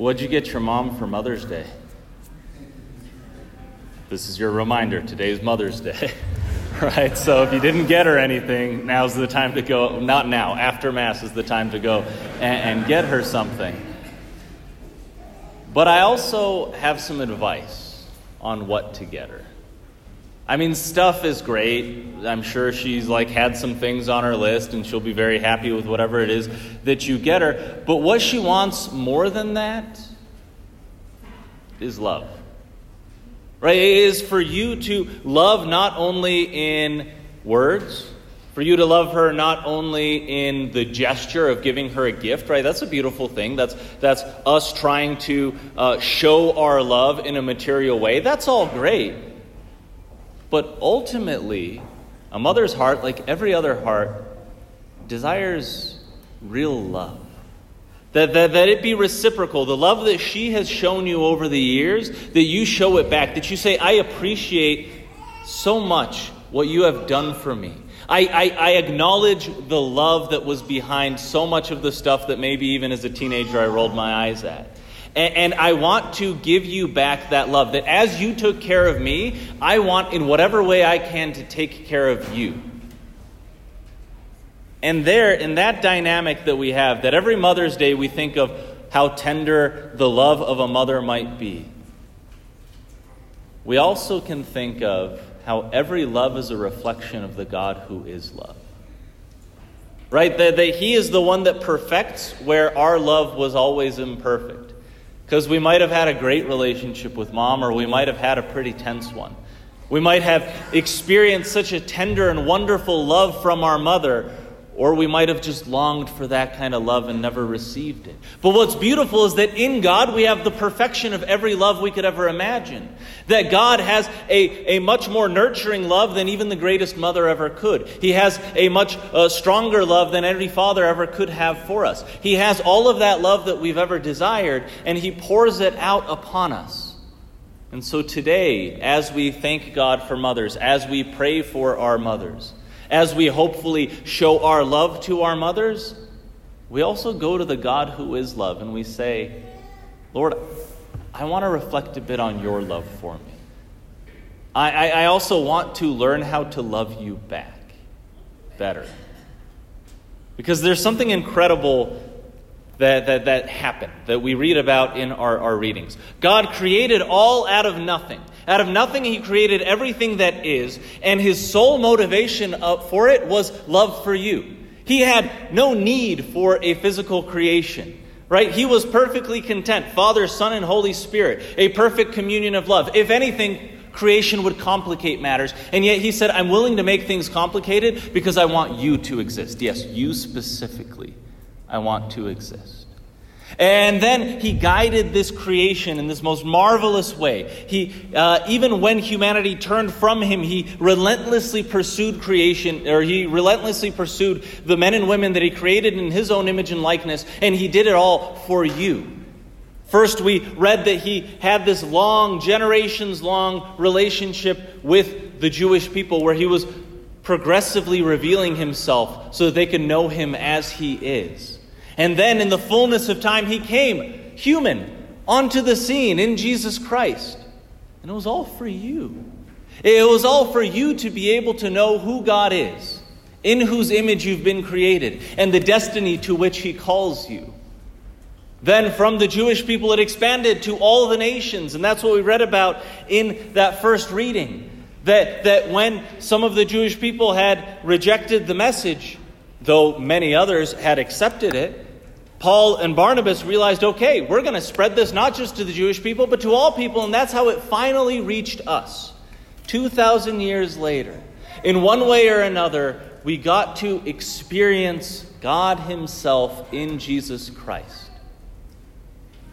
What'd you get your mom for Mother's Day? This is your reminder. Today's Mother's Day. right? So if you didn't get her anything, now's the time to go. Not now, after Mass is the time to go and, and get her something. But I also have some advice on what to get her. I mean, stuff is great. I'm sure she's like had some things on her list and she'll be very happy with whatever it is that you get her. But what she wants more than that is love. Right? It is for you to love not only in words, for you to love her not only in the gesture of giving her a gift, right? That's a beautiful thing. That's, that's us trying to uh, show our love in a material way. That's all great. But ultimately, a mother's heart, like every other heart, desires real love. That, that, that it be reciprocal. The love that she has shown you over the years, that you show it back. That you say, I appreciate so much what you have done for me. I, I, I, acknowledge the love that was behind so much of the stuff that maybe even as a teenager I rolled my eyes at. And, and I want to give you back that love. That as you took care of me, I want in whatever way I can to take care of you. And there, in that dynamic that we have, that every Mother's Day we think of how tender the love of a mother might be, we also can think of how every love is a reflection of the God who is love. Right? That, that He is the one that perfects where our love was always imperfect. Because we might have had a great relationship with mom, or we might have had a pretty tense one. We might have experienced such a tender and wonderful love from our mother, or we might have just longed for that kind of love and never received it. But what's beautiful is that in God we have the perfection of every love we could ever imagine. That God has a, a much more nurturing love than even the greatest mother ever could. He has a much uh, stronger love than any father ever could have for us. He has all of that love that we've ever desired, and He pours it out upon us. And so today, as we thank God for mothers, as we pray for our mothers, as we hopefully show our love to our mothers, we also go to the God who is love and we say, Lord, I want to reflect a bit on your love for me. I, I, also want to learn how to love you back better. Because there's something incredible that, that, that happened that we read about in our, our readings. God created all out of nothing. Out of nothing, he created everything that is, and his sole motivation uh, for it was love for you. He had no need for a physical creation right? He was perfectly content. Father, Son, and Holy Spirit, a perfect communion of love. If anything, creation would complicate matters. And yet he said, I'm willing to make things complicated because I want you to exist. Yes, you specifically, I want to exist. And then he guided this creation in this most marvelous way. He, uh, even when humanity turned from him, he relentlessly pursued creation, or he relentlessly pursued the men and women that he created in his own image and likeness, and he did it all for you. First, we read that he had this long, generations long relationship with the Jewish people where he was progressively revealing himself so that they could know him as he is. And then in the fullness of time, he came, human, onto the scene in Jesus Christ. And it was all for you. It was all for you to be able to know who God is, in whose image you've been created, and the destiny to which he calls you. Then from the Jewish people, it expanded to all the nations. And that's what we read about in that first reading. That, that when some of the Jewish people had rejected the message, though many others had accepted it, Paul and Barnabas realized okay, we're going to spread this not just to the Jewish people, but to all people, and that's how it finally reached us. 2,000 years later, in one way or another, we got to experience God Himself in Jesus Christ.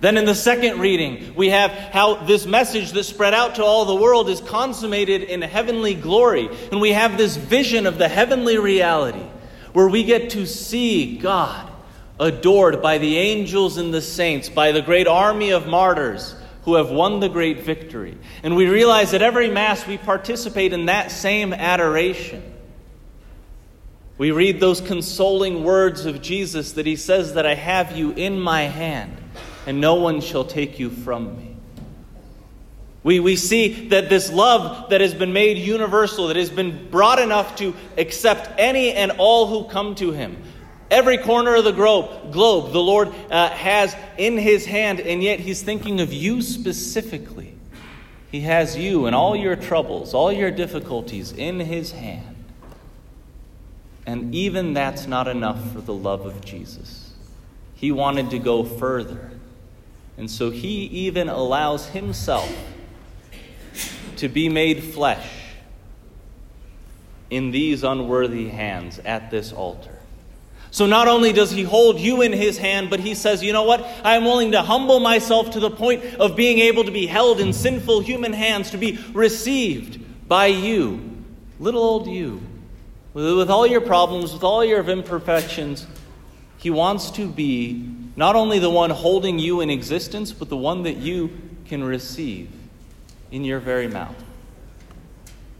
Then in the second reading, we have how this message that spread out to all the world is consummated in heavenly glory. And we have this vision of the heavenly reality where we get to see God adored by the angels and the saints, by the great army of martyrs who have won the great victory. And we realize that every Mass we participate in that same adoration. We read those consoling words of Jesus that he says that I have you in my hand. and no one shall take you from me. We, we see that this love that has been made universal, that has been broad enough to accept any and all who come to him. Every corner of the globe, globe the Lord uh, has in his hand, and yet he's thinking of you specifically. He has you and all your troubles, all your difficulties in his hand. And even that's not enough for the love of Jesus. He wanted to go further. And so he even allows himself to be made flesh in these unworthy hands at this altar. So not only does he hold you in his hand, but he says, you know what? I am willing to humble myself to the point of being able to be held in sinful human hands, to be received by you, little old you. With all your problems, with all your imperfections, he wants to be not only the one holding you in existence, but the one that you can receive in your very mouth.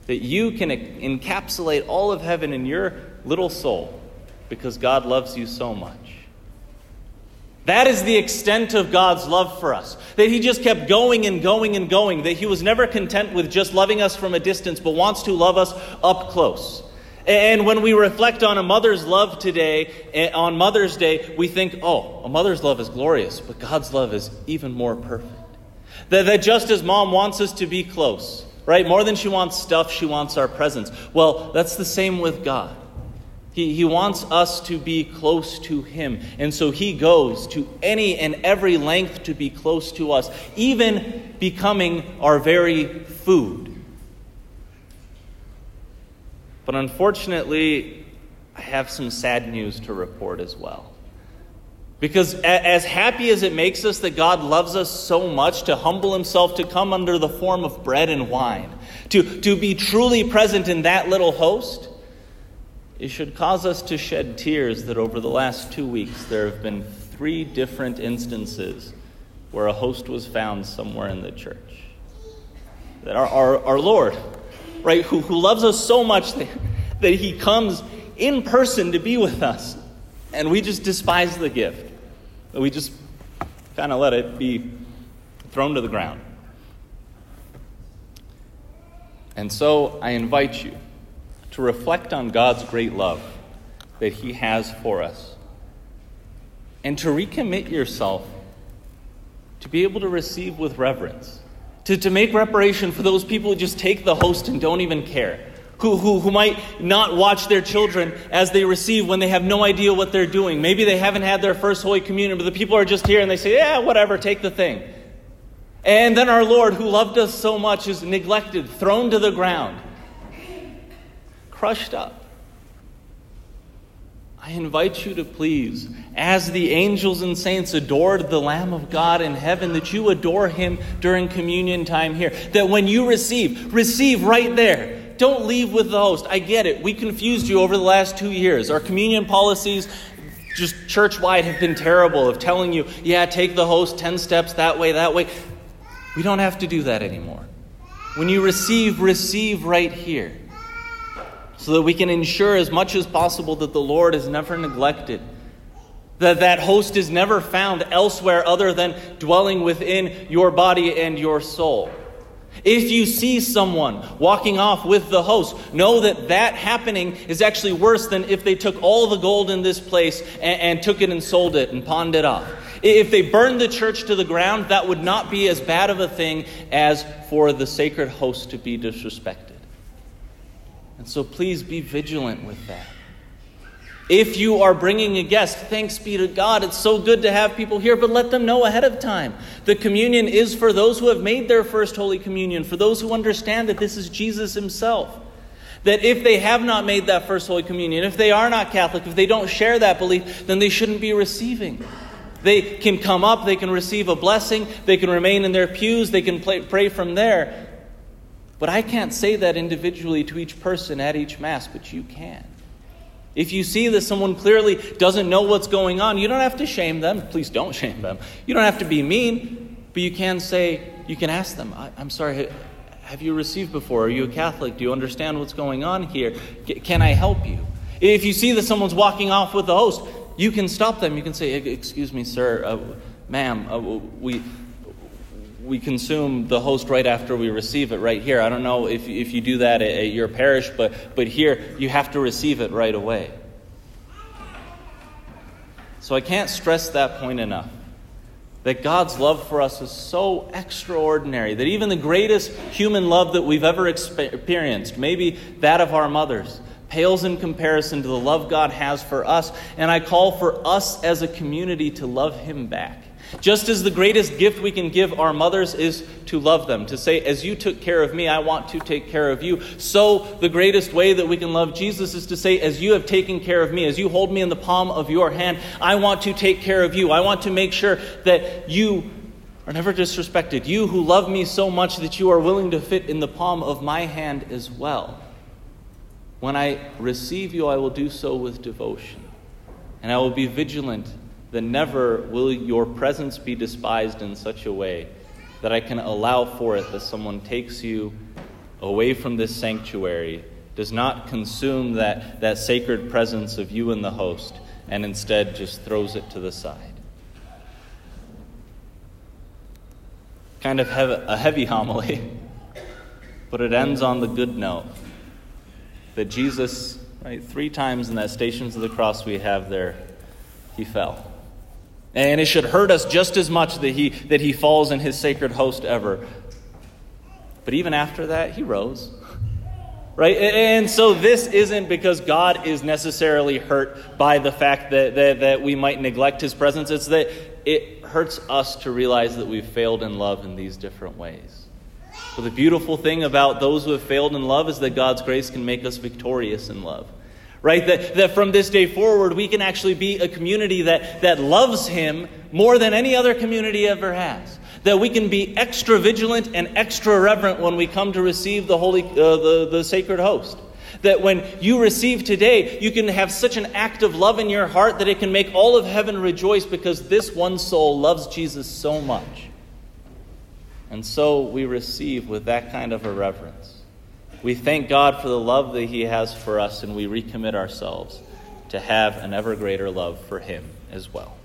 That you can encapsulate all of heaven in your little soul because God loves you so much. That is the extent of God's love for us. That He just kept going and going and going. That He was never content with just loving us from a distance, but wants to love us up close. And when we reflect on a mother's love today, eh, on Mother's Day, we think, oh, a mother's love is glorious, but God's love is even more perfect. That, that just as mom wants us to be close, right? More than she wants stuff, she wants our presence. Well, that's the same with God. He, he wants us to be close to Him. And so He goes to any and every length to be close to us, even becoming our very food. But unfortunately, I have some sad news to report as well. Because as happy as it makes us that God loves us so much to humble himself to come under the form of bread and wine, to, to be truly present in that little host, it should cause us to shed tears that over the last two weeks there have been three different instances where a host was found somewhere in the church. That our, our, our Lord, right, who, who loves us so much that, that he comes in person to be with us, and we just despise the gift. We just kind of let it be thrown to the ground. And so I invite you to reflect on God's great love that He has for us and to recommit yourself to be able to receive with reverence, to, to make reparation for those people who just take the host and don't even care who, who, who might not watch their children as they receive when they have no idea what they're doing. Maybe they haven't had their first Holy Communion, but the people are just here and they say, yeah, whatever, take the thing. And then our Lord, who loved us so much, is neglected, thrown to the ground, crushed up. I invite you to please, as the angels and saints adored the Lamb of God in heaven, that you adore him during communion time here. That when you receive, receive right there don't leave with the host. I get it. We confused you over the last two years. Our communion policies, just church wide, have been terrible of telling you, yeah, take the host 10 steps that way, that way. We don't have to do that anymore. When you receive, receive right here. So that we can ensure as much as possible that the Lord is never neglected. That that host is never found elsewhere other than dwelling within your body and your soul. If you see someone walking off with the host, know that that happening is actually worse than if they took all the gold in this place and, and, took it and sold it and pawned it off. If they burned the church to the ground, that would not be as bad of a thing as for the sacred host to be disrespected. And so please be vigilant with that. If you are bringing a guest, thanks be to God. It's so good to have people here, but let them know ahead of time. The communion is for those who have made their first Holy Communion, for those who understand that this is Jesus Himself. That if they have not made that first Holy Communion, if they are not Catholic, if they don't share that belief, then they shouldn't be receiving. They can come up, they can receive a blessing, they can remain in their pews, they can play, pray from there. But I can't say that individually to each person at each Mass, but you can. If you see that someone clearly doesn't know what's going on, you don't have to shame them. Please don't shame them. You don't have to be mean, but you can say, you can ask them, I'm sorry, have you received before? Are you a Catholic? Do you understand what's going on here? Can I help you? If you see that someone's walking off with the host, you can stop them. You can say, Excuse me, sir, uh, ma'am, uh, we, we consume the host right after we receive it right here. I don't know if, if you do that at, at your parish, but, but here you have to receive it right away. So I can't stress that point enough. That God's love for us is so extraordinary that even the greatest human love that we've ever experienced, maybe that of our mothers, pales in comparison to the love God has for us. And I call for us as a community to love Him back. Just as the greatest gift we can give our mothers is to love them, to say, As you took care of me, I want to take care of you. So, the greatest way that we can love Jesus is to say, As you have taken care of me, as you hold me in the palm of your hand, I want to take care of you. I want to make sure that you are never disrespected. You who love me so much that you are willing to fit in the palm of my hand as well. When I receive you, I will do so with devotion, and I will be vigilant that never will your presence be despised in such a way that I can allow for it that someone takes you away from this sanctuary, does not consume that, that sacred presence of you and the host, and instead just throws it to the side. Kind of a heavy homily, but it ends on the good note that Jesus, right, three times in that Stations of the Cross we have there, he fell. And it should hurt us just as much that he, that he falls in his sacred host ever. But even after that, he rose. Right? And so this isn't because God is necessarily hurt by the fact that, that, that we might neglect his presence. It's that it hurts us to realize that we've failed in love in these different ways. But the beautiful thing about those who have failed in love is that God's grace can make us victorious in love right? That, that from this day forward, we can actually be a community that, that loves Him more than any other community ever has. That we can be extra vigilant and extra reverent when we come to receive the holy, uh, the, the sacred host. That when you receive today, you can have such an act of love in your heart that it can make all of heaven rejoice because this one soul loves Jesus so much. And so we receive with that kind of a reverence. We thank God for the love that He has for us, and we recommit ourselves to have an ever greater love for Him as well.